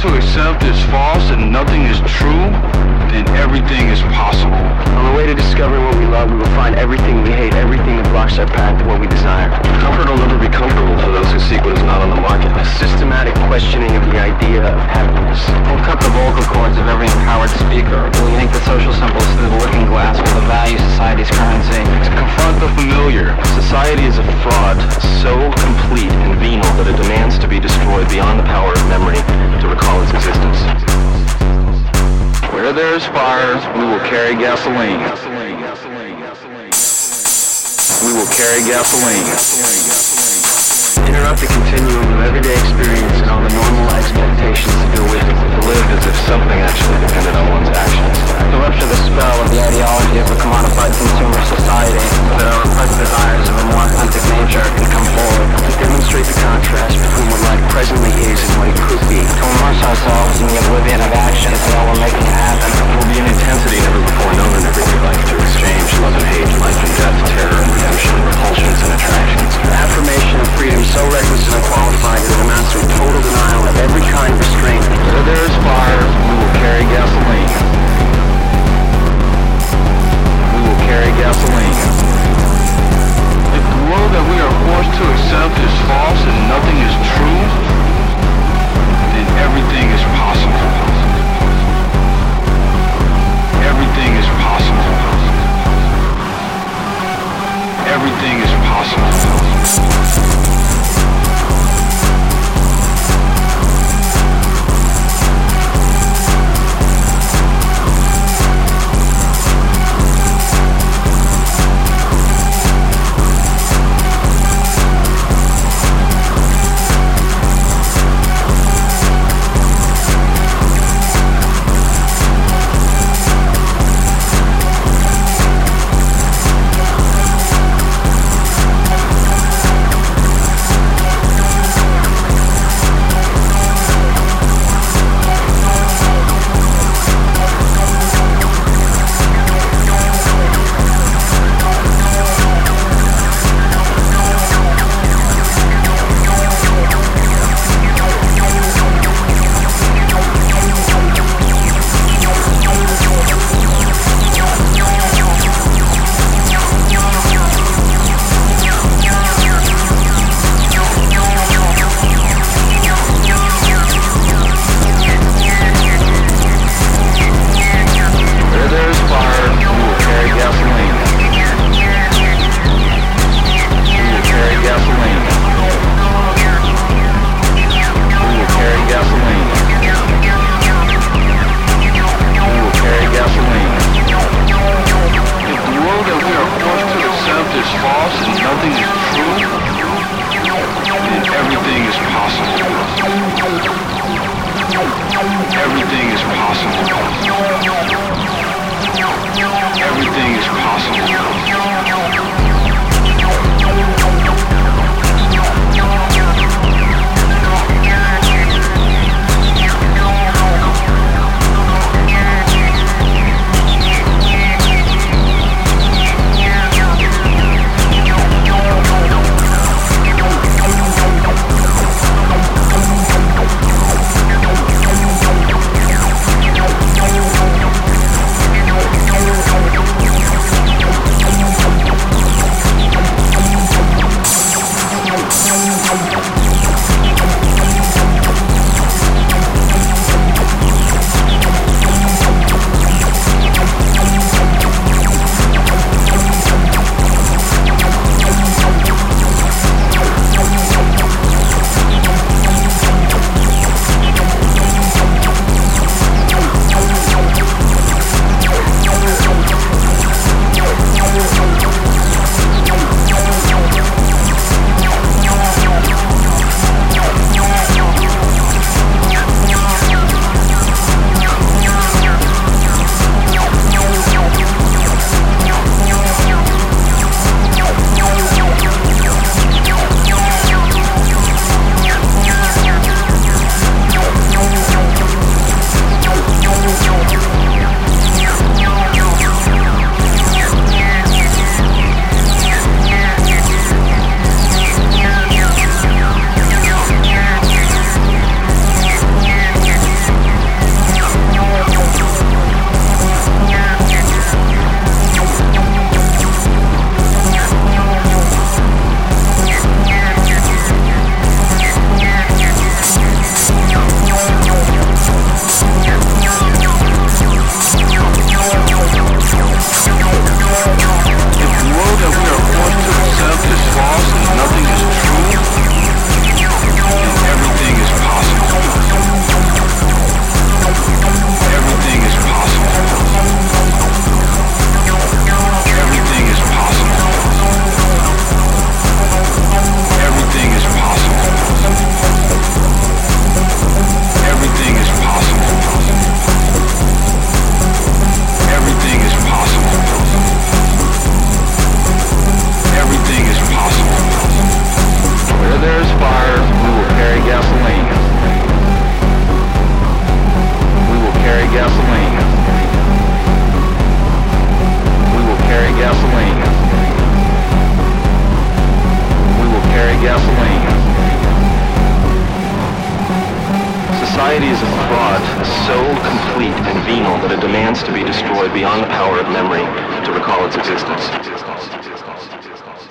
to accept is false and nothing is true, then everything is possible. On the way to discovering what we love, we will find everything we hate, everything that blocks our path to what we desire. Comfort will never be familiar, society is a fraud so complete and venal that it demands to be destroyed beyond the power of memory to recall its existence. Where there is fire, we will carry gasoline. We will carry gasoline. Interrupt the continuum of everyday experience and all the normal expectations that go with it. To live as if something actually depended on one's actions. To rupture the spell of the ideology of a commodified consumer society so that repressed desires of a more authentic nature can come forward. To demonstrate the contrast between what life presently is and what it could be. To immerse ourselves in the oblivion of action that we're making it happen. Will be an intensity never before known in everyday life to exchange love and hate, life and death, terror and redemption, Society is a fraud so complete and venal that it demands to be destroyed beyond the power of memory to recall its existence.